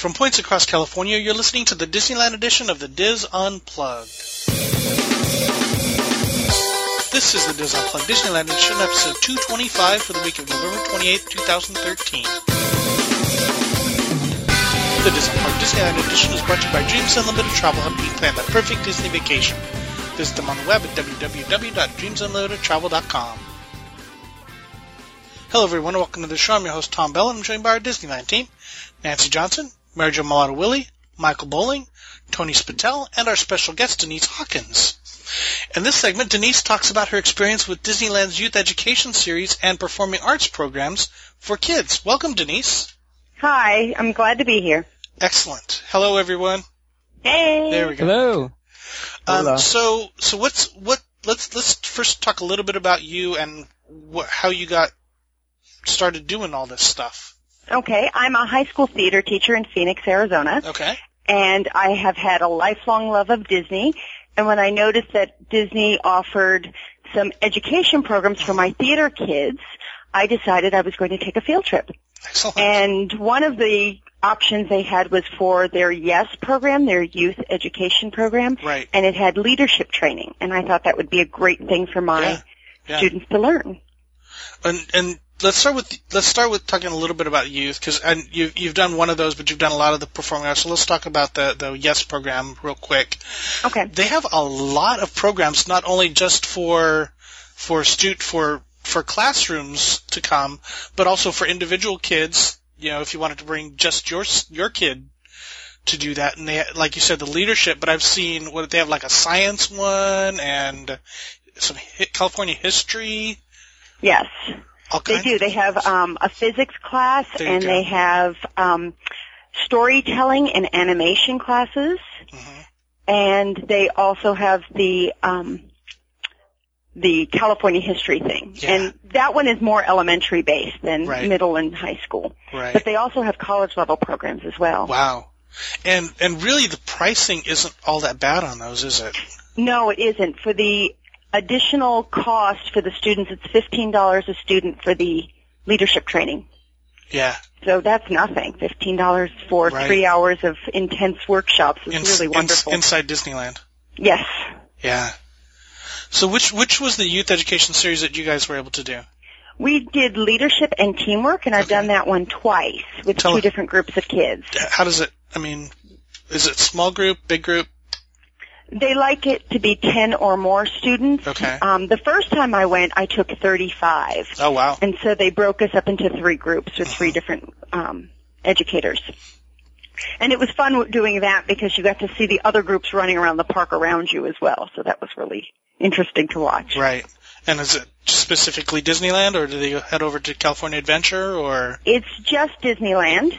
From points across California, you're listening to the Disneyland edition of the Dis Unplugged. This is the Dis Unplugged Disneyland edition, episode 225 for the week of November 28, 2013. The Dis Unplugged Disneyland edition is brought to you by Dreams Unlimited Travel, helping you plan that perfect Disney vacation. Visit them on the web at www.dreamsunlimitedtravel.com. Hello, everyone, and welcome to the show. I'm your host, Tom Bell, and I'm joined by our Disneyland team, Nancy Johnson, Mary Jo Malata Willie, Michael Bowling, Tony Spatel, and our special guest, Denise Hawkins. In this segment, Denise talks about her experience with Disneyland's Youth Education Series and performing arts programs for kids. Welcome, Denise. Hi, I'm glad to be here. Excellent. Hello, everyone. Hey. There we go. Hello. Um, so, so what's what? Let's let's first talk a little bit about you and wh- how you got started doing all this stuff. Okay, I'm a high school theater teacher in Phoenix, Arizona, Okay. and I have had a lifelong love of Disney. And when I noticed that Disney offered some education programs for my theater kids, I decided I was going to take a field trip. Excellent. And one of the options they had was for their YES program, their youth education program, right. and it had leadership training. And I thought that would be a great thing for my Yeah. Yeah. students to learn. And and let's start with let's start with talking a little bit about youth because and you you've done one of those, but you've done a lot of the performing arts. So let's talk about the the Yes program real quick. Okay. They have a lot of programs, not only just for for stu for for classrooms to come, but also for individual kids. You know, if you wanted to bring just your your kid to do that, and they like you said the leadership. But I've seen what they have like a science one and some California history. Yes. They do. They have um, a physics class and go. they have um, storytelling and animation classes, Mhm. and they also have the um, the California history thing. Yeah. And that one is more elementary based than Right. middle and high school. Right. But they also have college level programs as well. Wow. And and really the pricing isn't all that bad on those, is it? No, it isn't. For the additional cost for the students, it's fifteen dollars a student for the leadership training. Yeah. So that's nothing. Fifteen dollars for Right. three hours of intense workshops is Ins- really wonderful. inside Disneyland. yes. Yeah. So which which was the youth education series that you guys were able to do? We did leadership and teamwork and I've Okay. done that one twice with Tell two different groups of kids. How does it? I mean, is it small group, big group? They like it to be ten or more students. Okay. Um, the first time I went, I took thirty-five. Oh wow. And so they broke us up into three groups with three different um, educators. And it was fun doing that because you got to see the other groups running around the park around you as well. So that was really interesting to watch. Right. And is it specifically Disneyland, or do they head over to California Adventure, or? It's just Disneyland,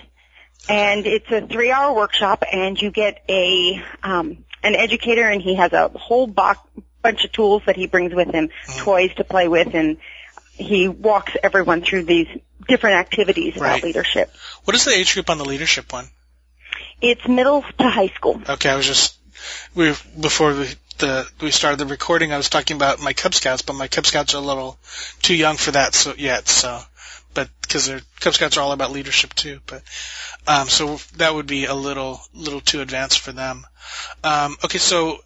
and it's a three-hour workshop, and you get a um, an educator, and he has a whole box, bunch of tools that he brings with him, hmm. toys to play with, and he walks everyone through these different activities about leadership. What is the age group on the leadership one? It's middle to high school. Okay, I was just we before we the we started the recording. I was talking about my Cub Scouts, but my Cub Scouts are a little too young for that so yet. So, but because their Cub Scouts are all about leadership too. But um, so that would be a little little too advanced for them. Um, okay, so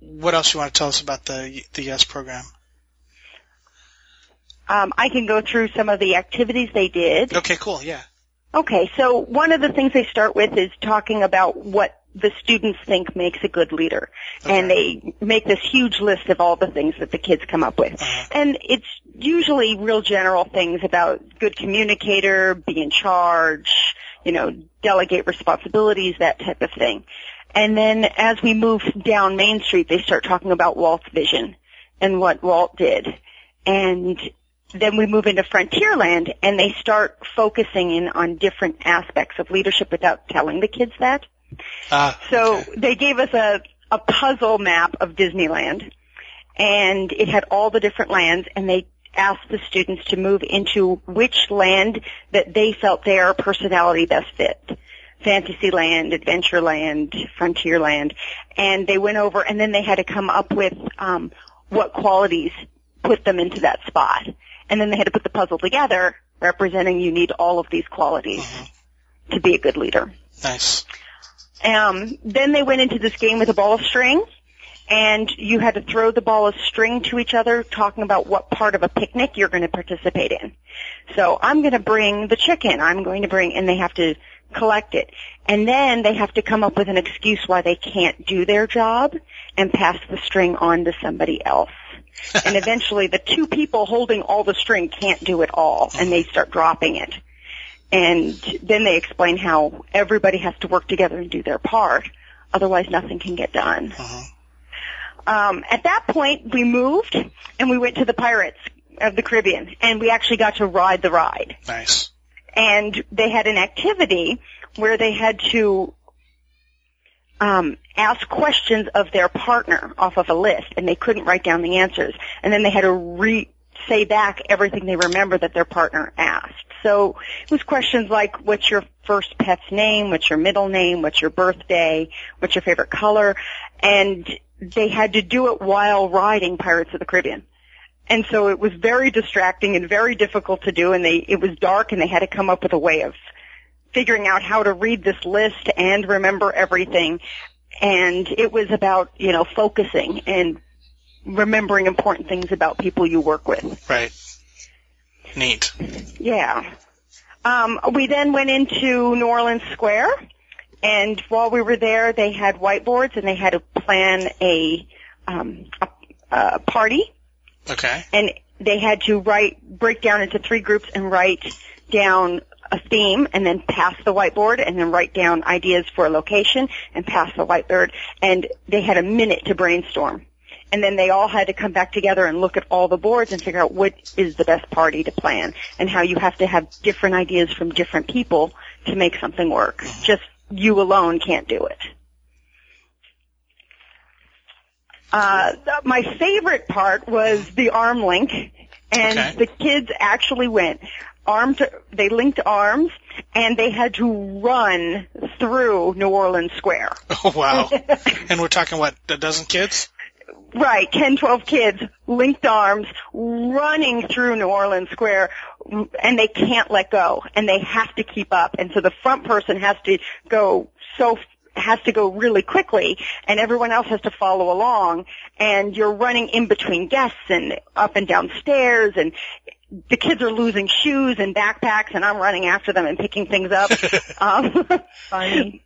what else you want to tell us about the the Yes program? Um, I can go through some of the activities they did. Okay, cool. Yeah. Okay, so one of the things they start with is talking about what the students think makes a good leader. And they make this huge list of all the things that the kids come up with. Uh-huh. And it's usually real general things about good communicator, be in charge, you know, delegate responsibilities, that type of thing. And then as we move down Main Street, they start talking about Walt's vision and what Walt did. And then we move into Frontierland and they start focusing in on different aspects of leadership without telling the kids that. Ah, So they gave us a, a puzzle map of Disneyland and it had all the different lands and they asked the students to move into which land that they felt their personality best fit. Fantasyland, Adventureland, Frontierland, and they went over and then they had to come up with um, what qualities put them into that spot. And then they had to put the puzzle together representing you need all of these qualities. to be a good leader. Nice. Um, then they went into this game with a ball of string, and you had to throw the ball of string to each other, talking about what part of a picnic you're going to participate in. So I'm going to bring the chicken. I'm going to bring, and they have to collect it. And then they have to come up with an excuse why they can't do their job and pass the string on to somebody else. and eventually the two people holding all the string can't do it all and they start dropping it. And then they explain how everybody has to work together and do their part. Otherwise nothing can get done. Uh-huh. Um, at that point we moved and we went to the Pirates of the Caribbean and we actually got to ride the ride Nice. and they had an activity where they had to um, ask questions of their partner off of a list, and they couldn't write down the answers, and then they had to re say back everything they remember that their partner asked. So it was questions like, "What's your first pet's name? What's your middle name? What's your birthday? What's your favorite color?" And they had to do it while riding Pirates of the Caribbean. And so it was very distracting and very difficult to do and they, it was dark and they had to come up with a way of figuring out how to read this list and remember everything. And it was about, you know, focusing and remembering important things about people you work with. Right. Neat. Yeah. Um, we then went into New Orleans Square, and while we were there, they had whiteboards and they had to plan a, um, a, a party Okay. and they had to write, break down into three groups and write down a theme and then pass the whiteboard and then write down ideas for a location and pass the whiteboard and they had a minute to brainstorm. And then they all had to come back together and look at all the boards and figure out what is the best party to plan and how you have to have different ideas from different people to make something work. Just you alone can't do it. Uh, my favorite part was the arm link, and Okay. the kids actually went arm to, they linked arms, and they had to run through New Orleans Square. Oh wow. and we're talking what a dozen kids? Right, 10, 12 kids, linked arms, running through New Orleans Square, and they can't let go, and they have to keep up. And so the front person has to go so, has to go really quickly, and everyone else has to follow along, and you're running in between guests and up and down stairs, and the kids are losing shoes and backpacks, and I'm running after them and picking things up. um, Funny.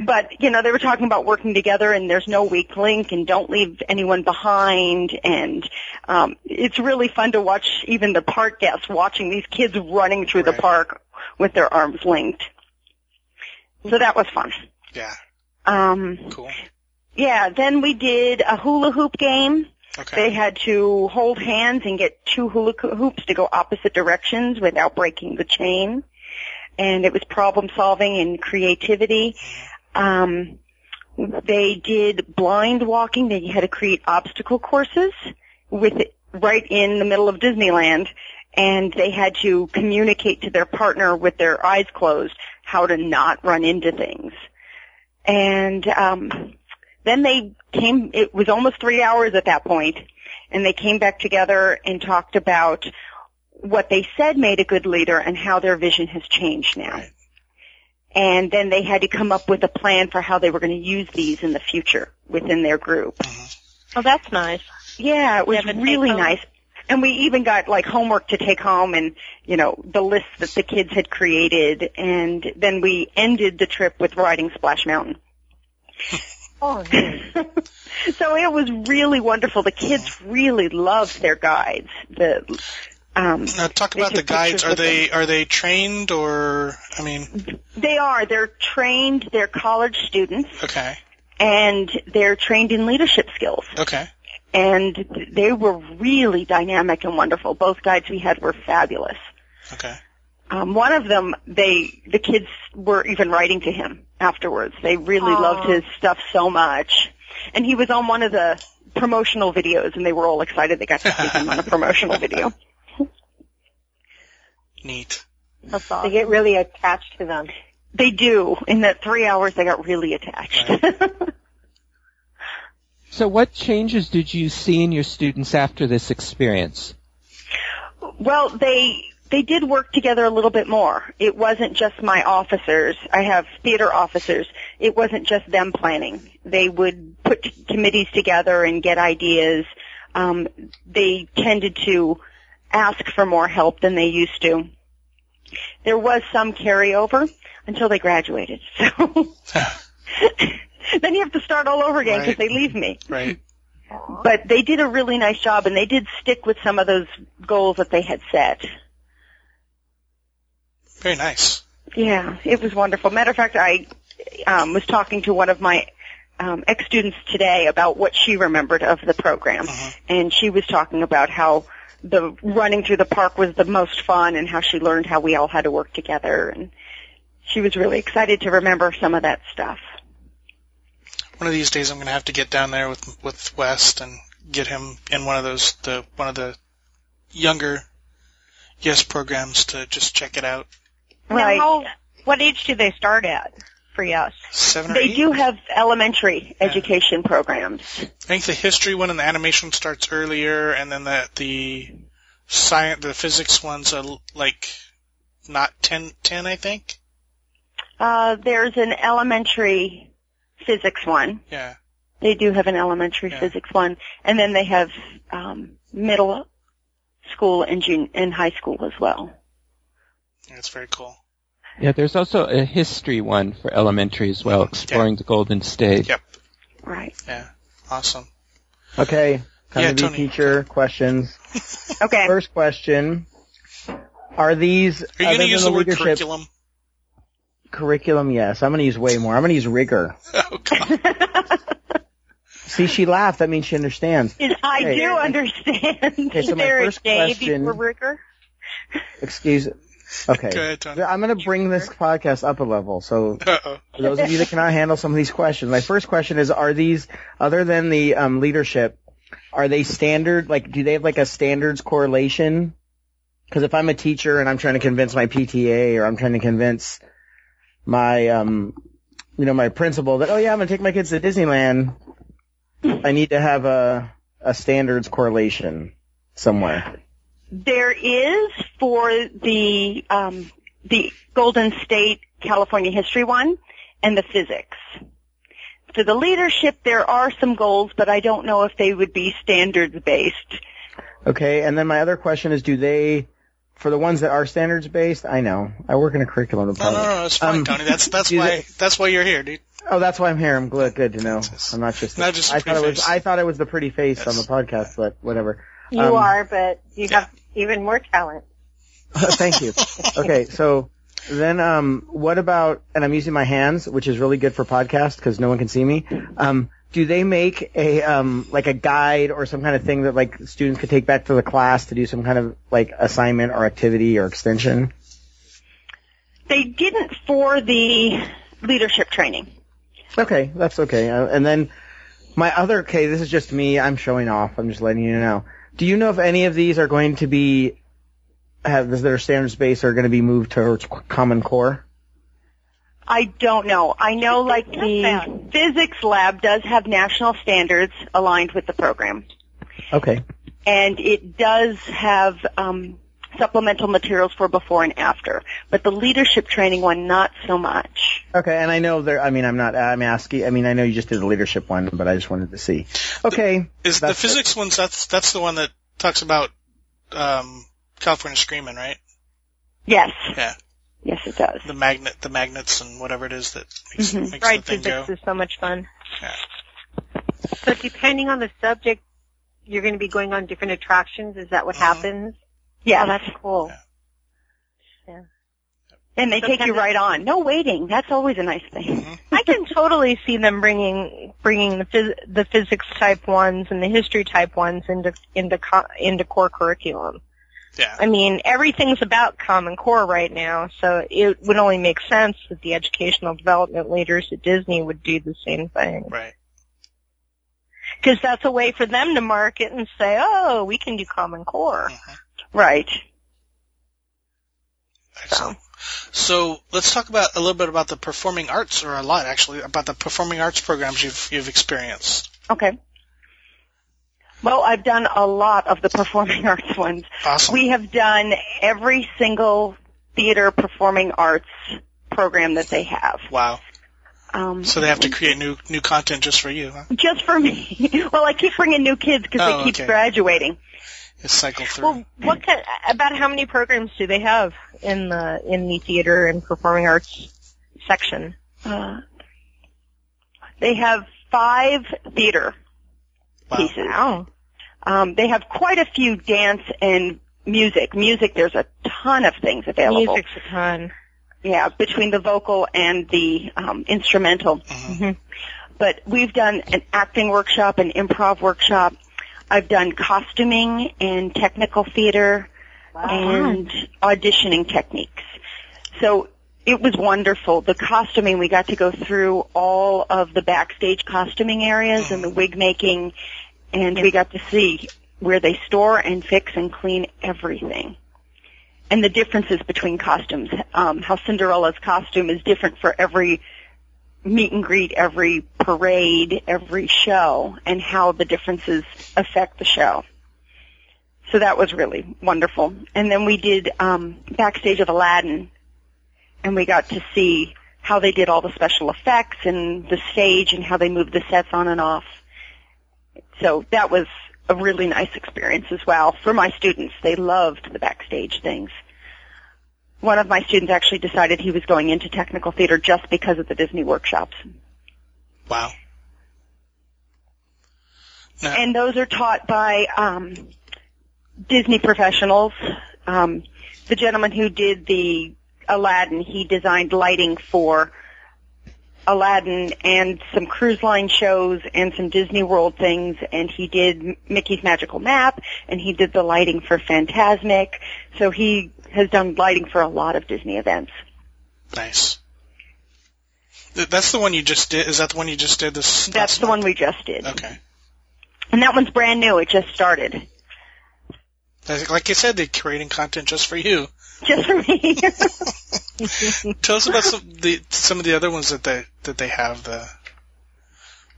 But you know they were talking about working together and there's no weak link and don't leave anyone behind and um it's really fun to watch even the park guests watching these kids running through the park with their arms linked so that was fun Yeah. um Cool. yeah then we did a hula hoop game Okay. they had to hold hands and get two hula hoops to go opposite directions without breaking the chain. And it was problem solving and creativity. Um, they did blind walking. They had to create obstacle courses with it right in the middle of Disneyland. And they had to communicate to their partner with their eyes closed how to not run into things. And um, then they came, it was almost three hours at that point, and they came back together and talked about what they said made a good leader and how their vision has changed now. Right. And then they had to come up with a plan for how they were going to use these in the future within their group. Mm-hmm. Oh, that's nice. Yeah, it was really take-home? nice. And we even got like homework to take home and, you know, the list that the kids had created and then we ended the trip with riding Splash Mountain. Oh, nice. so it was really wonderful. The kids really loved their guides. The um Now talk about the guides. Are they are they trained or I mean they are they're trained, they're college students okay. and they're trained in leadership skills. Okay. And they were really dynamic and wonderful. Both guides we had were fabulous. Okay. Um, one of them, they, the kids were even writing to him afterwards. They really Aw. loved his stuff so much. And he was on one of the promotional videos and they were all excited they got to see him on a promotional video. Neat. That's They get really attached to them. They do. In that three hours they got really attached. So what changes did you see in your students after this experience? well, they, they did work together a little bit more. It wasn't just my officers. I have theater officers. It wasn't just them planning. They would put committees together and get ideas. Um, they tended to ask for more help than they used to. There was some carryover until they graduated. So then you have to start all over again because Right. they leave me. Right. But they did a really nice job and they did stick with some of those goals that they had set. Very nice. Yeah, it was wonderful. Matter of fact, I um, was talking to one of my um, ex-students today about what she remembered of the program, Mhm. and she was talking about how the running through the park was the most fun, and how she learned how we all had to work together, and she was really excited to remember some of that stuff. One of these days, I'm going to have to get down there with with West and get him in one of those the one of the younger yes programs to just check it out. Now, Right. how, what age do they start at for yes? Seven or They eight. do have elementary Yeah. education programs. I think the history one and the animation starts earlier, and then the the science, the physics ones are like not 10, 10 I think. Uh, there's an elementary physics one. Yeah. They do have an elementary Yeah. physics one, and then they have um, middle school and jun- and high school as well. It's very cool. Yeah, there's also a history one for elementary as well, exploring the Golden State. Yep. Right. Yeah. Awesome. Okay, time Yeah, to be Tony. teacher questions. Okay. First question: Are these Are you going to use the, word curriculum? curriculum? Yes, I'm going to use way more. I'm going to use rigor. Come on. See, she laughed. That means she understands. I Okay. do understand. Okay, so my there first day question. before rigor? Excuse. Okay. Go ahead, Tony. I'm going to bring this podcast up a level. So Uh-oh. For those of you that cannot handle some of these questions, my first question is: Are these other than the um, leadership? Are they standard? Like, do they have like a standards correlation? Because if I'm a teacher and I'm trying to convince my PTA or I'm trying to convince my, um, you know, my principal that oh yeah, I'm gonna take my kids to Disneyland, I need to have a a standards correlation somewhere. There is for the um, the Golden State California History one and the physics. For the leadership, there are some goals, but I don't know if they would be standards based. Okay, and then my other question is: Do they, for the ones that are standards based? I know I work in a curriculum department. no, no, no, it's fine, Um, Tony. That's that's why they- that's why you're here, dude. Oh, that's why I'm here. I'm good. Good to know. I'm not just. Not just a I thought it was. I thought it was the pretty face on the podcast, but whatever. You Um, are, but you yeah. have even more talent. Thank you. Okay, so then, um, what about? And I'm using my hands, which is really good for podcast because no one can see me. Um, do they make a um like a guide or some kind of thing that like students could take back to the class to do some kind of like assignment or activity or extension? They didn't for the leadership training. Okay, that's okay. Uh, and then my other, okay, this is just me. I'm showing off. I'm just letting you know. Do you know if any of these are going to be have their standards base are going to be moved towards Common Core? I don't know. I know like the physics lab does have national standards aligned with the program. Okay. and it does have um, supplemental materials for before and after. But the leadership training one, not so much. Okay, and I know there. I mean, I'm not. I'm asking. I mean, I know you just did the leadership one, but I just wanted to see. Okay. Is the That's it. physics ones? That's that's the one that talks about um, California Screaming, right? Yes, Yeah, yes, it does. the magnet, the magnets, and whatever it is that makes, Mhm. makes Right, the thing physics go. is so much fun. Yeah. So depending on the subject, you're going to be going on different attractions. Is that what Mhm. happens? Yes, Oh, that's cool. Yeah. And they So take you right on. No waiting. That's always a nice thing. I can totally see them bringing bringing the phys- the physics type ones and the history type ones into into co- into core curriculum. Yeah, I mean, everything's about Common Core right now, so it would only make sense that the educational development leaders at Disney would do the same thing. right. Because that's a way for them to market and say, oh, we can do Common Core. Mhm. Right. Excellent. So let's talk about a little bit about the performing arts, or a lot actually, about the performing arts programs you've you've experienced. Okay. Well, I've done a lot of the performing arts ones. Awesome. We have done every single theater performing arts program that they have. wow. Um, So they have to create new new content just for you, huh? just for me. well, I keep bringing new kids because Oh, they keep okay. graduating. It's cycle through. Well, what kind, about how many programs do they have in the in the theater and performing arts section? Uh, they have five theater wow. pieces. Wow. Um, they have quite a few dance and music. Music, there's a ton of things available. Music's a ton. Yeah, between the vocal and the um, instrumental. Mhm. But we've done an acting workshop, an improv workshop. I've done costuming and technical theater and auditioning techniques. So it was wonderful. The costuming, we got to go through all of the backstage costuming areas and the wig making, and we got to see where they store and fix and clean everything. And the differences between costumes, um, how Cinderella's costume is different for every meet and greet, every parade, every show, and how the differences affect the show. So that was really wonderful. And then we did um, backstage of Aladdin, and we got to see how they did all the special effects and the stage and how they moved the sets on and off. So that was a really nice experience as well for my students. They loved the backstage things. One of my students actually decided he was going into technical theater just because of the Disney workshops. Wow. And those are taught by um, Disney professionals. Um, the gentleman who did the Aladdin, he designed lighting for Aladdin and some cruise line shows and some Disney World things, and he did Mickey's Magical Map, and he did the lighting for Fantasmic. So he has done lighting for a lot of Disney events. nice. Th- That's the one you just did. Is that the one you just did this? That's the one we just did. Okay. And that one's brand new. It just started. Like you said, they're creating content just for you. Just for me. Tell us about some the some of the other ones that they that they have. The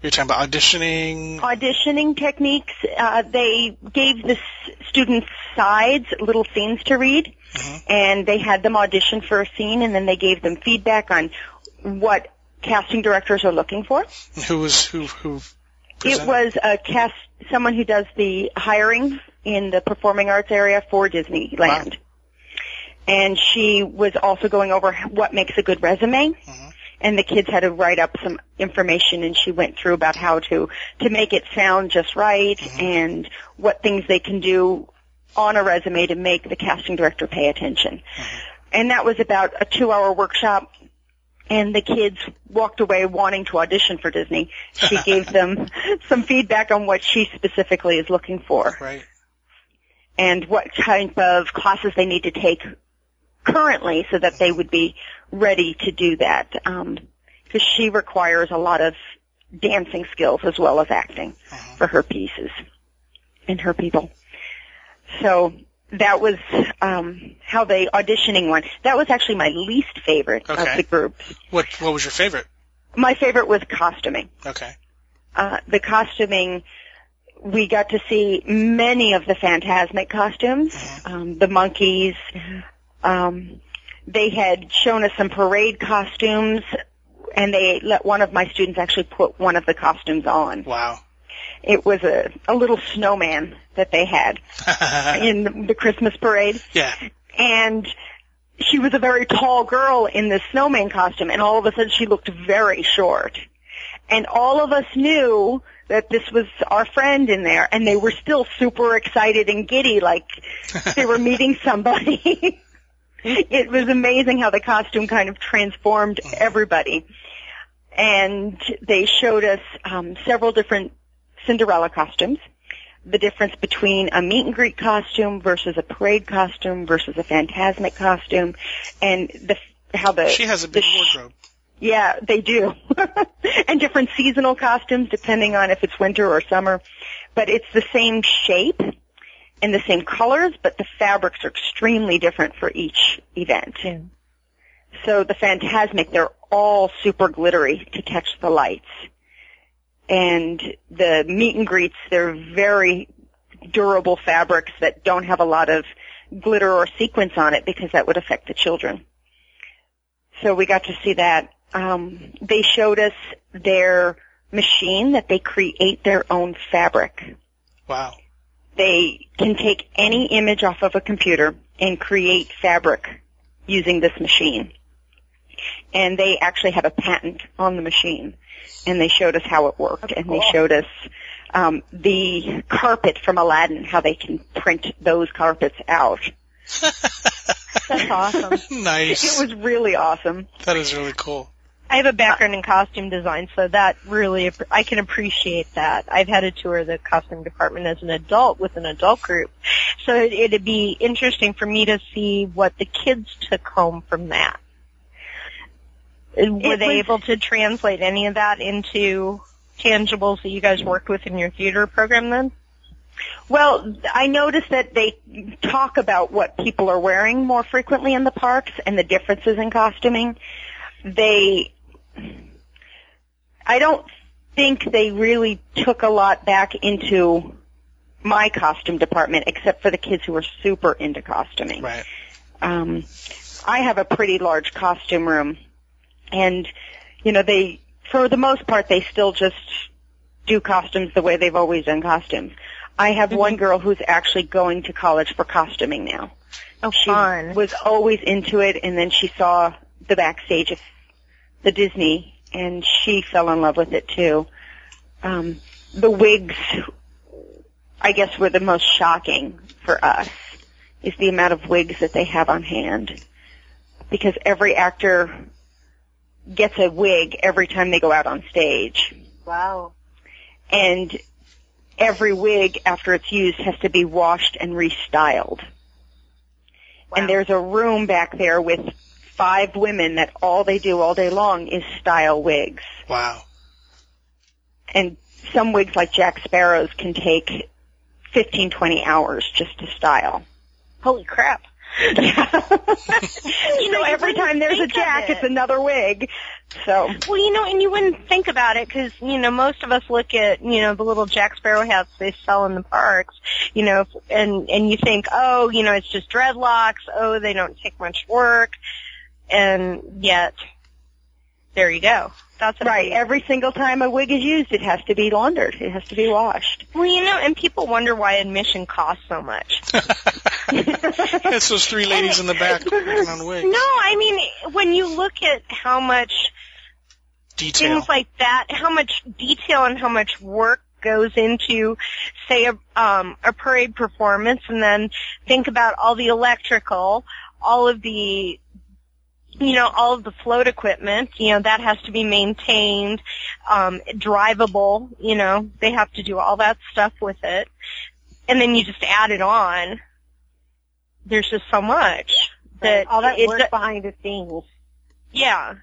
you're talking about auditioning. auditioning techniques. Uh, they gave the s- students sides, little scenes to read, Mhm. and they had them audition for a scene, and then they gave them feedback on what casting directors are looking for. Who was who who? It was a cast, someone who does the hiring in the performing arts area for Disneyland. And she was also going over what makes a good resume. Mhm. And the kids had to write up some information and she went through about how to, to make it sound just right and what things they can do on a resume to make the casting director pay attention. And that was about a two hour workshop and the kids walked away wanting to audition for Disney. She gave them some feedback on what she specifically is looking for right. and what type of classes they need to take currently so that they would be ready to do that. Um because she requires a lot of dancing skills as well as acting for her pieces and her people. So that was um, how they auditioning one. That was actually my least favorite Okay. of the groups. What what was your favorite? My favorite was costuming. Okay. Uh, the costuming, we got to see many of the Fantasmic costumes, um, the monkeys. Um, they had shown us some parade costumes, and they let one of my students actually put one of the costumes on. Wow. It was a, a little snowman that they had in the Christmas parade yeah. and she was a very tall girl in this snowman costume and all of a sudden she looked very short. And all of us knew that this was our friend in there and they were still super excited and giddy like they were meeting somebody. it was amazing how the costume kind of transformed everybody. And they showed us um, several different Cinderella costumes the difference between a meet and greet costume versus a parade costume versus a Fantasmic costume, and the how the She has a big sh- wardrobe. yeah, they do, and different seasonal costumes depending on if it's winter or summer, but it's the same shape and the same colors, but the fabrics are extremely different for each event. Yeah. So the Fantasmic, they're all super glittery to catch the lights. And the meet and greets, they're very durable fabrics that don't have a lot of glitter or sequins on it because that would affect the children. So we got to see that. Um, they showed us their machine that they create their own fabric. Wow. They can take any image off of a computer and create fabric using this machine. And they actually have a patent on the machine. And they showed us how it worked. And they showed us um, the carpet from Aladdin, how they can print those carpets out. That's awesome. nice. It was really awesome. That is really cool. I have a background in costume design, so that really I can appreciate that. I've had a tour of the costume department as an adult with an adult group, so it'd be interesting for me to see what the kids took home from that. Were they was- able to translate any of that into tangibles that you guys worked with in your theater program then? Well, I noticed that they talk about what people are wearing more frequently in the parks and the differences in costuming. They, I don't think they really took a lot back into my costume department except for the kids who were super into costuming. Right. Um, I have a pretty large costume room, and you know they, for the most part, they still just do costumes the way they've always done costumes. I have one girl who's actually going to college for costuming now. Oh, She fun. was always into it, and then she saw the backstage of the Disney, and she fell in love with it too. Um, the wigs, I guess, were the most shocking for us. Is the amount of wigs that they have on hand, because every actor gets a wig every time they go out on stage, Wow. and every wig after it's used has to be washed and restyled. Wow. And there's a room back there with five women that all they do all day long is style wigs. Wow. And some wigs like Jack Sparrow's can take 15, 20 hours just to style. Holy crap. you know, every time there's a Jack, it. it's another wig. So, Well, you know, and you wouldn't think about it because, you know, most of us look at, you know, the little Jack Sparrow hats they sell in the parks, you know, and, and you think, oh, you know, it's just dreadlocks, oh, they don't take much work, and yet, there you go. That's right, every single time a wig is used, it has to be laundered. It has to be washed. Well, you know, and people wonder why admission costs so much. it's those three ladies in the back working on wigs. No, I mean, when you look at how much Detail. things like that, how much detail and how much work goes into, say, a, um, a parade performance, and then think about all the electrical, all of the, you know, all of the float equipment, you know, that has to be maintained, um, drivable, you know, they have to do all that stuff with it. And then you just add it on. There's just so much that all that it work do- behind the scenes. yeah.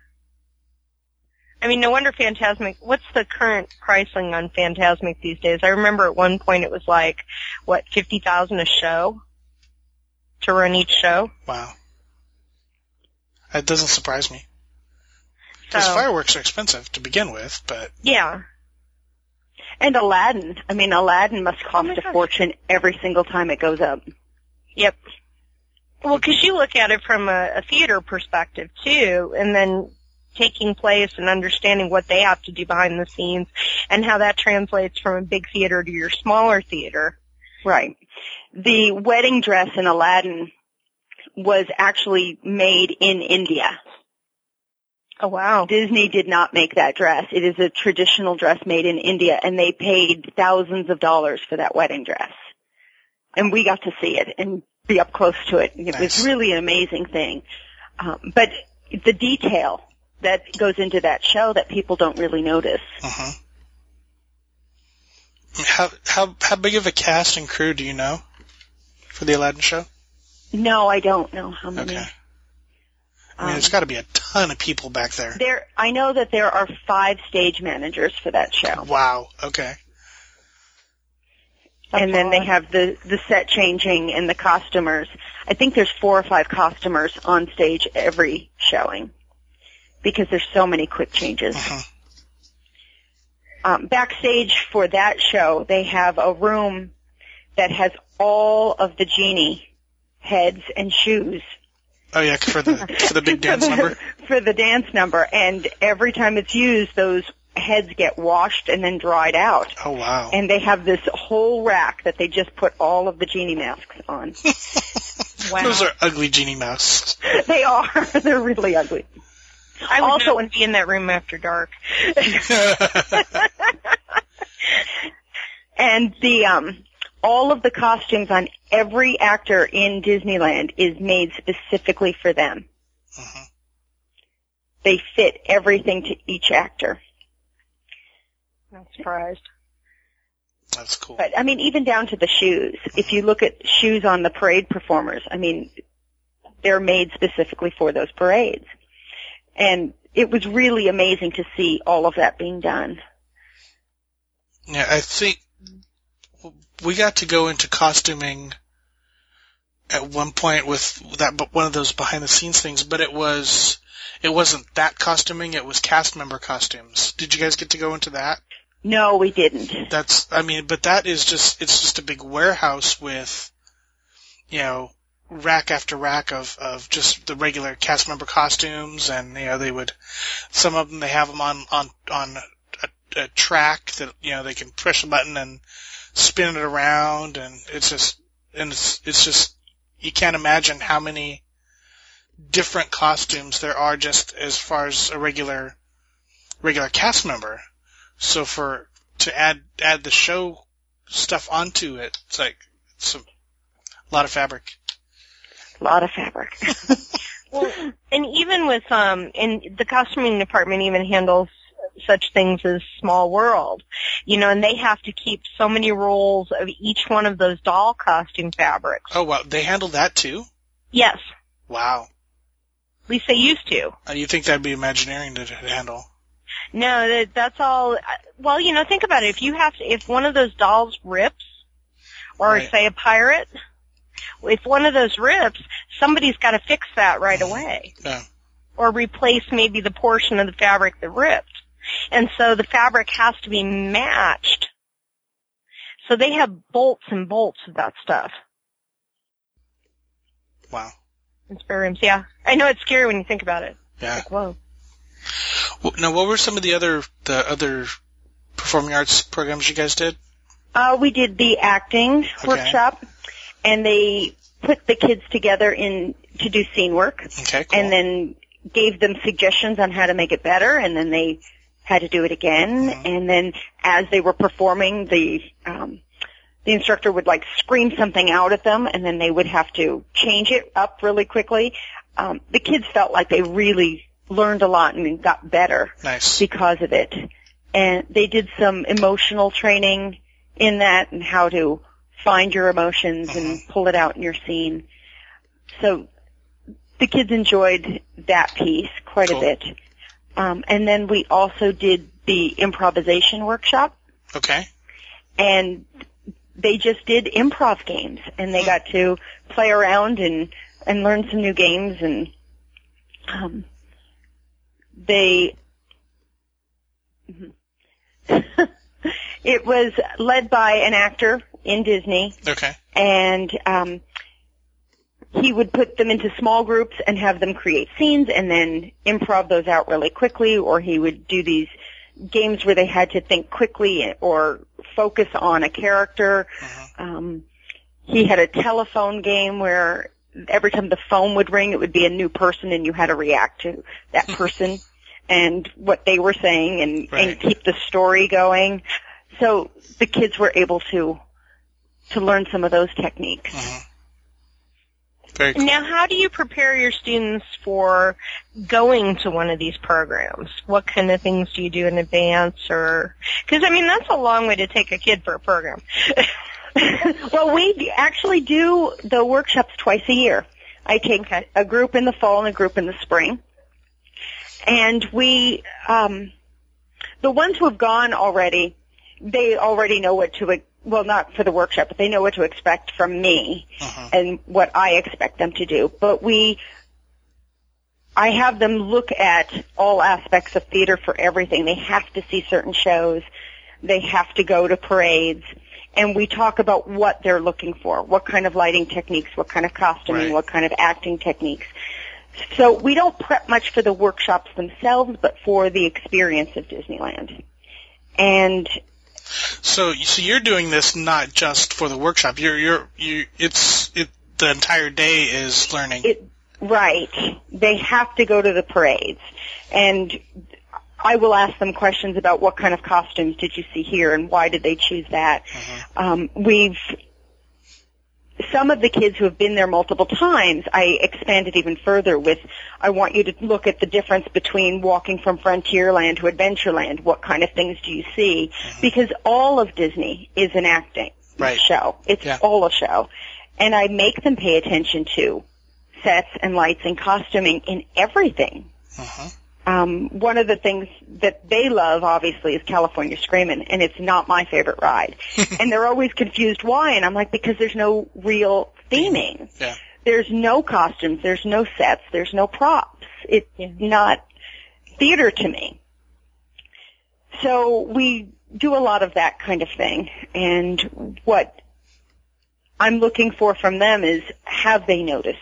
I mean, no wonder Fantasmic. What's the current pricing on Fantasmic these days? I remember at one point it was like what fifty thousand a show to run each show. Wow. That doesn't surprise me. Because So fireworks are expensive to begin with, but yeah, And Aladdin. I mean, Aladdin must oh cost my a gosh. fortune every single time it goes up. yep. Well, because you look at it from a, a theater perspective too, and then taking place and understanding what they have to do behind the scenes and how that translates from a big theater to your smaller theater. Right. The wedding dress in Aladdin was actually made in India. Oh wow. Disney did not make that dress. It is a traditional dress made in India and they paid thousands of dollars for that wedding dress. And we got to see it and be up close to it. It Nice. was really an amazing thing. Um, but the detail that goes into that show that people don't really notice. uh-huh. How how how big of a cast and crew do you know for the Aladdin show? No, I don't know how many. Okay. I mean, Um, there's got to be a ton of people back there. There, I know that there are five stage managers for that show, Wow. Okay. and then they have the the set changing and the costumers. I think there's four or five costumers on stage every showing because there's so many quick changes. Uh-huh. Um, backstage for that show, they have a room that has all of the genie heads and shoes Oh yeah, for the for the big dance for the, number. for the dance number, and every time it's used, those heads get washed and then dried out. Oh wow. And they have this whole rack that they just put all of the genie masks on. Wow. Those are ugly genie masks. they are. They're really ugly. I would also- not want to be in that room after dark. And the um all of the costumes on every actor in Disneyland is made specifically for them. Mhm. They fit everything to each actor. Not surprised. That's cool. But I mean, even down to the shoes. If you look at shoes on the parade performers, I mean, they're made specifically for those parades. And it was really amazing to see all of that being done. Yeah, I think we got to go into costuming at one point with that, but one of those behind the scenes things. But it was, it wasn't that costuming. It was cast member costumes. Did you guys get to go into that? No, we didn't. That's, I mean, but that is just, it's just a big warehouse with, you know, rack after rack of, of just the regular cast member costumes and, you know, they would, some of them they have them on, on, on a, a track that, you know, they can push a button and spin it around and it's just, and it's, it's just, you can't imagine how many different costumes there are just as far as a regular, regular cast member. So for to add add the show stuff onto it, it's like it's a lot of fabric. A lot of fabric. Well, and even with um, and the costuming department even handles such things as Small World, you know, and they have to keep so many rolls of each one of those doll costume fabrics. Oh wow, they handle that too. Yes, Wow, at least they used to. uh, you think that'd be Imagineering to, handle? No, that, that's all. Well, you know, think about it. If you have to, if one of those dolls rips, or Right. say a pirate, if one of those rips, somebody's got to fix that right away. Yeah. Or replace maybe the portion of the fabric that ripped. And so the fabric has to be matched. So they have bolts and bolts of that stuff Wow. in spare rooms. Yeah. I know it's scary when you think about it. Yeah. Like, whoa. Well, now, what were some of the other the other performing arts programs you guys did? Uh, we did the acting Okay. workshop, and they put the kids together in to do scene work, Okay, cool. and then gave them suggestions on how to make it better, and then they had to do it again. Mhm. And then as they were performing, the um, the instructor would like scream something out at them, and then they would have to change it up really quickly. Um, the kids felt like they really learned a lot and got better nice. because of it. And they did some emotional training in that and how to find your emotions and pull it out in your scene. So the kids enjoyed that piece quite Cool. a bit. Um, and then we also did the improvisation workshop Okay. and they just did improv games and they got to play around and and learn some new games and um they it was led by an actor in Disney Okay. and um he would put them into small groups and have them create scenes and then improv those out really quickly or he would do these games where they had to think quickly or focus on a character. Um, he had a telephone game where every time the phone would ring, it would be a new person and you had to react to that person and what they were saying and, Right. and keep the story going. So the kids were able to, to learn some of those techniques. hmm Very cool. Now, how do you prepare your students for going to one of these programs? What kind of things do you do in advance, or because I mean that's a long way to take a kid for a program. well, we actually do the workshops twice a year. I take a group in the fall and a group in the spring. And we, um, the ones who have gone already, they already know what to, well, not for the workshop, but they know what to expect from me Mhm. and what I expect them to do. But we, I have them look at all aspects of theater for everything. They have to see certain shows. They have to go to parades. and we talk about what they're looking for, what kind of lighting techniques, what kind of costuming, Right. what kind of acting techniques. So we don't prep much for the workshops themselves, but for the experience of Disneyland. And So, so you're doing this not just for the workshop. You're, you're, you. It's it. The entire day is learning. it, right, they have to go to the parades. And I will ask them questions about what kind of costumes did you see here and why did they choose that. Um, we've some of the kids who have been there multiple times, I expanded even further with, I want you to look at the difference between walking from Frontierland to Adventureland. What kind of things do you see? Because all of Disney is an acting Right. show. It's Yeah. all a show. And I make them pay attention to sets and lights and costuming in everything. Uh-huh. Um, one of the things that they love, obviously, is California Screamin', and it's not my favorite ride. and they're always confused why, and I'm like, because there's no real theming. Yeah. There's no costumes, there's no sets, there's no props. It's not theater to me. So we do a lot of that kind of thing, and what I'm looking for from them is, have they noticed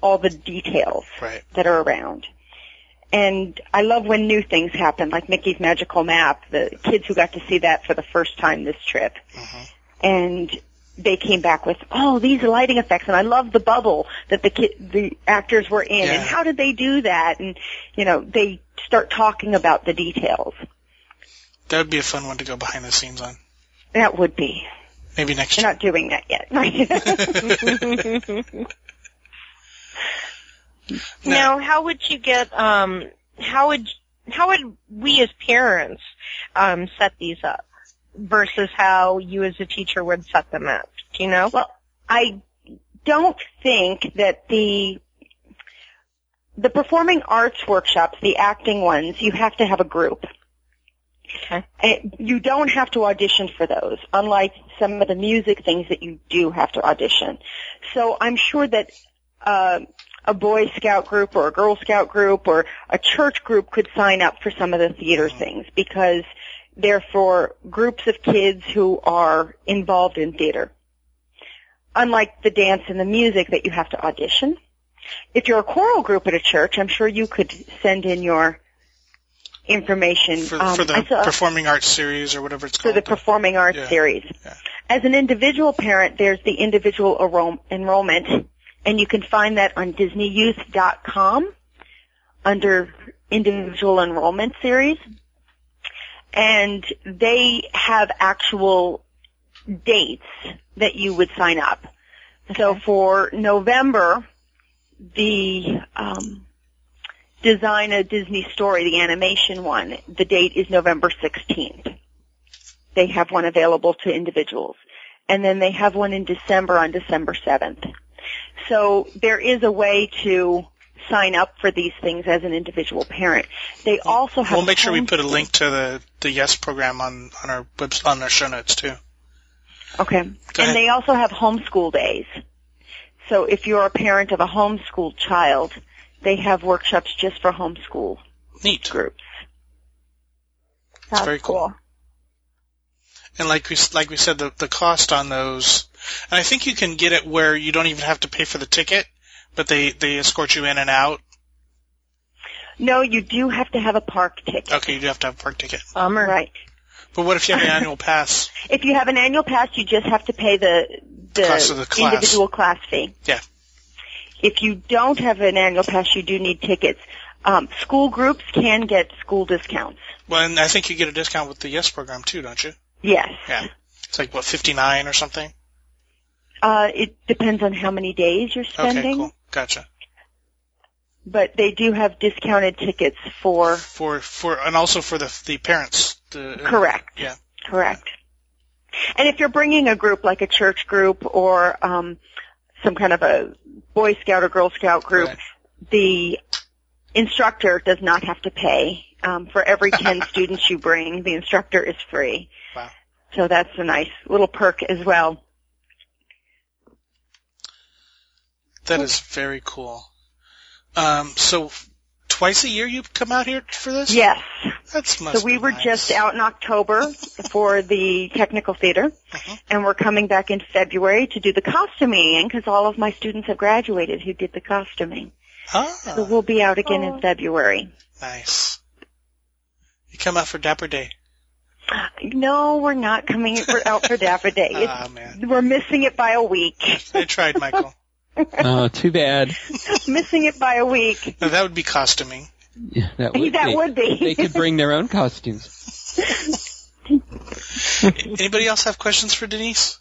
all the details? Right. that are around. And I love when new things happen, like Mickey's Magical Map, the kids who got to see that for the first time this trip. Mm-hmm. And they came back with, oh, these lighting effects, and I love the bubble that the ki- the actors were in, Yeah. and how did they do that? And, you know, they start talking about the details. That would be a fun one to go behind the scenes on. That would be. Maybe next year. not doing that yet. Now, how would you get? Um, how would how would we as parents um, set these up versus how you as a teacher would set them up? Do you know? Well, I don't think that the the performing arts workshops, the acting ones, you have to have a group. Okay. And you don't have to audition for those, unlike some of the music things that you do have to audition. So I'm sure that uh, a Boy Scout group or a Girl Scout group or a church group could sign up for some of the theater things because they're for groups of kids who are involved in theater unlike the dance and the music that you have to audition. If you're a choral group at a church, I'm sure you could send in your information For, um, for the saw- performing arts series or whatever it's called. for the performing arts Yeah. series. Yeah. As an individual parent, there's the individual enroll- enrollment, and you can find that on DisneyYouth.com under individual enrollment series. And they have actual dates that you would sign up. So for November, the um, Design a Disney Story, the animation one, the date is November 16th. They have one available to individuals. And then they have one in December on December 7th. So there is a way to sign up for these things as an individual parent. They also have We'll make sure we put a link to the the Yes program on on our webs on our show notes too. Okay. And they also have homeschool days. So if you're a parent of a homeschooled child, they have workshops just for homeschool Neat. groups. That's very cool. And like we like we said, the the cost on those, and I think you can get it where you don't even have to pay for the ticket, but they they escort you in and out. No, you do have to have a park ticket. Okay, you do have to have a park ticket. Bummer. Right. But what if you have an annual pass? If you have an annual pass, you just have to pay the the, Cost of the class. individual class fee. Yeah. If you don't have an annual pass, you do need tickets. Um, school groups can get school discounts. Well, and I think you get a discount with the Yes program too, don't you? Yes. Yeah. It's like what fifty nine or something. Uh, it depends on how many days you're spending. Okay, cool. Gotcha. but they do have discounted tickets for For for and also for the the parents. The, Correct. Yeah. Correct. And if you're bringing a group like a church group or um, some kind of a Boy Scout or Girl Scout group, Right. the instructor does not have to pay. Um, for every 10 students you bring, the instructor is free. Wow. So that's a nice little perk as well. That is very cool. Um, so twice a year you come out here for this? Yes. That's must So we were nice. just out in October for the technical theater, uh-huh. and we're coming back in February to do the costuming because all of my students have graduated who did the costuming. So Ah, we'll be out again Oh. in February. nice. You come out for Dapper Day. No, we're not coming for, out for Dapper Day. It's, Ah, man. we're missing it by a week. I tried, Michael. Oh, too bad. missing it by a week. No, that would be costuming. Yeah, that would that be. would be. They could bring their own costumes. Anybody else have questions for Denise?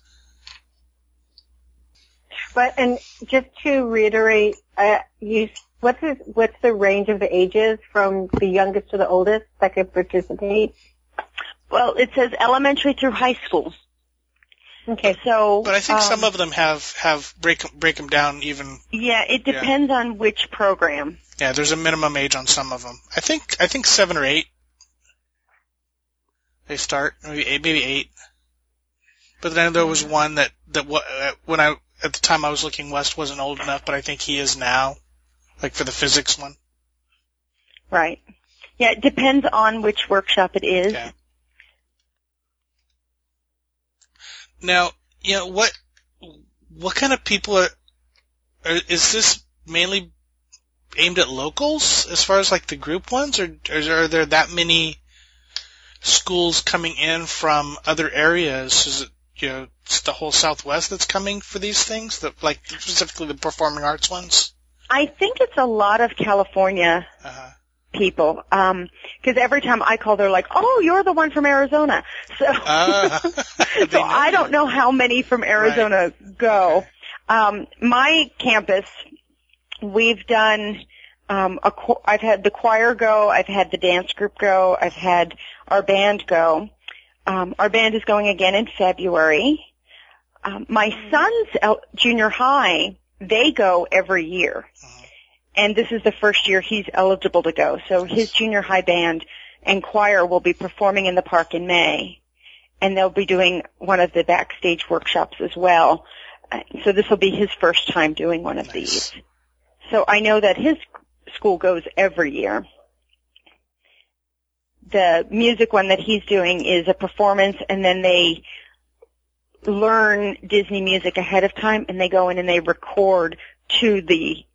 But and just to reiterate, uh, you what's the, what's the range of the ages from the youngest to the oldest that could participate? Well, it says elementary through high school. Okay, So, But I think um, some of them have have break break them down even. yeah, it depends on which program. Yeah, there's a minimum age on some of them. I think I think seven or eight. They start maybe eight, maybe eight. But then there was one that that wa- uh, when I at the time I was looking west wasn't old enough, but I think he is now, like for the physics one. Right. Yeah, it depends on which workshop it is. Yeah. Now, you know what? What kind of people are? are is this mainly aimed at locals as far as like the group ones, or, or are there that many schools coming in from other areas? Is it you know it's the whole Southwest that's coming for these things? That like specifically the performing arts ones? I think it's a lot of California Uh-huh. People. Um 'cause every time I call, they're like, "Oh, you're the one from Arizona." So, they so I don't know how many from Arizona go. Um, my campus, we've done. Um, a, I've had the choir go. I've had the dance group go. I've had our band go. Um, our band is going again in February. Um, my son's el- junior high. They go every year and this is the first year he's eligible to go. So his junior high band and choir will be performing in the park in May, and they'll be doing one of the backstage workshops as well. Uh, So this will be his first time doing one of Nice. these. So I know that his school goes every year. The music one that he's doing is a performance, and then they learn Disney music ahead of time, and they go in and they record to the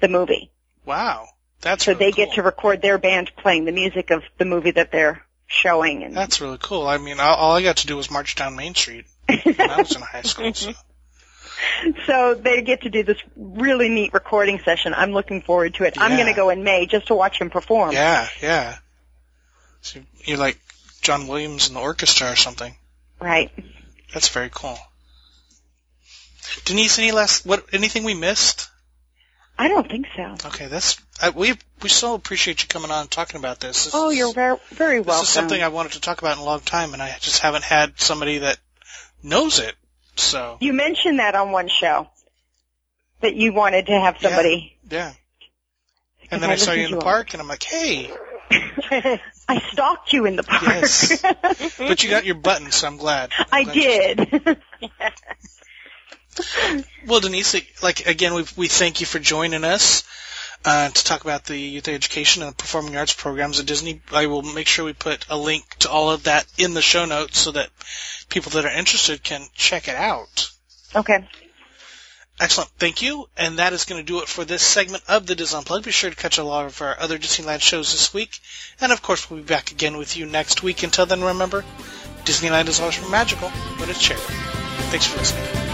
the movie. Wow, that's So really they get to record their band playing the music of the movie that they're showing. And That's really cool. I mean, all, all I got to do was march down Main Street when I was in high school. So. so they get to do this really neat recording session. I'm looking forward to it. I'm going to go in May just to watch him perform. Yeah, yeah. So you're like John Williams in the orchestra or something. Right. That's very cool. Denise, any last what? Anything we missed? I don't think so. Okay, that's I, we we so appreciate you coming on and talking about this. This Oh, you're very, very This welcome. is something I wanted to talk about in a long time, and I just haven't had somebody that knows it. So you mentioned that on one show that you wanted to have somebody. yeah. yeah. And then I saw you in the park, and I'm like, hey, I stalked you in the park. Yes. but you got your button, so I'm glad. I'm I glad did. Well, Denise, like again, we we thank you for joining us uh, to talk about the youth education and performing arts programs at Disney. I will make sure we put a link to all of that in the show notes so that people that are interested can check it out. okay. Excellent, thank you, and that is going to do it for this segment of the Disney Unplugged. Be sure to catch a lot of our other Disneyland shows this week, and of course, we'll be back again with you next week. Until then, remember, Disneyland is always magical but it's shared. Thanks for listening.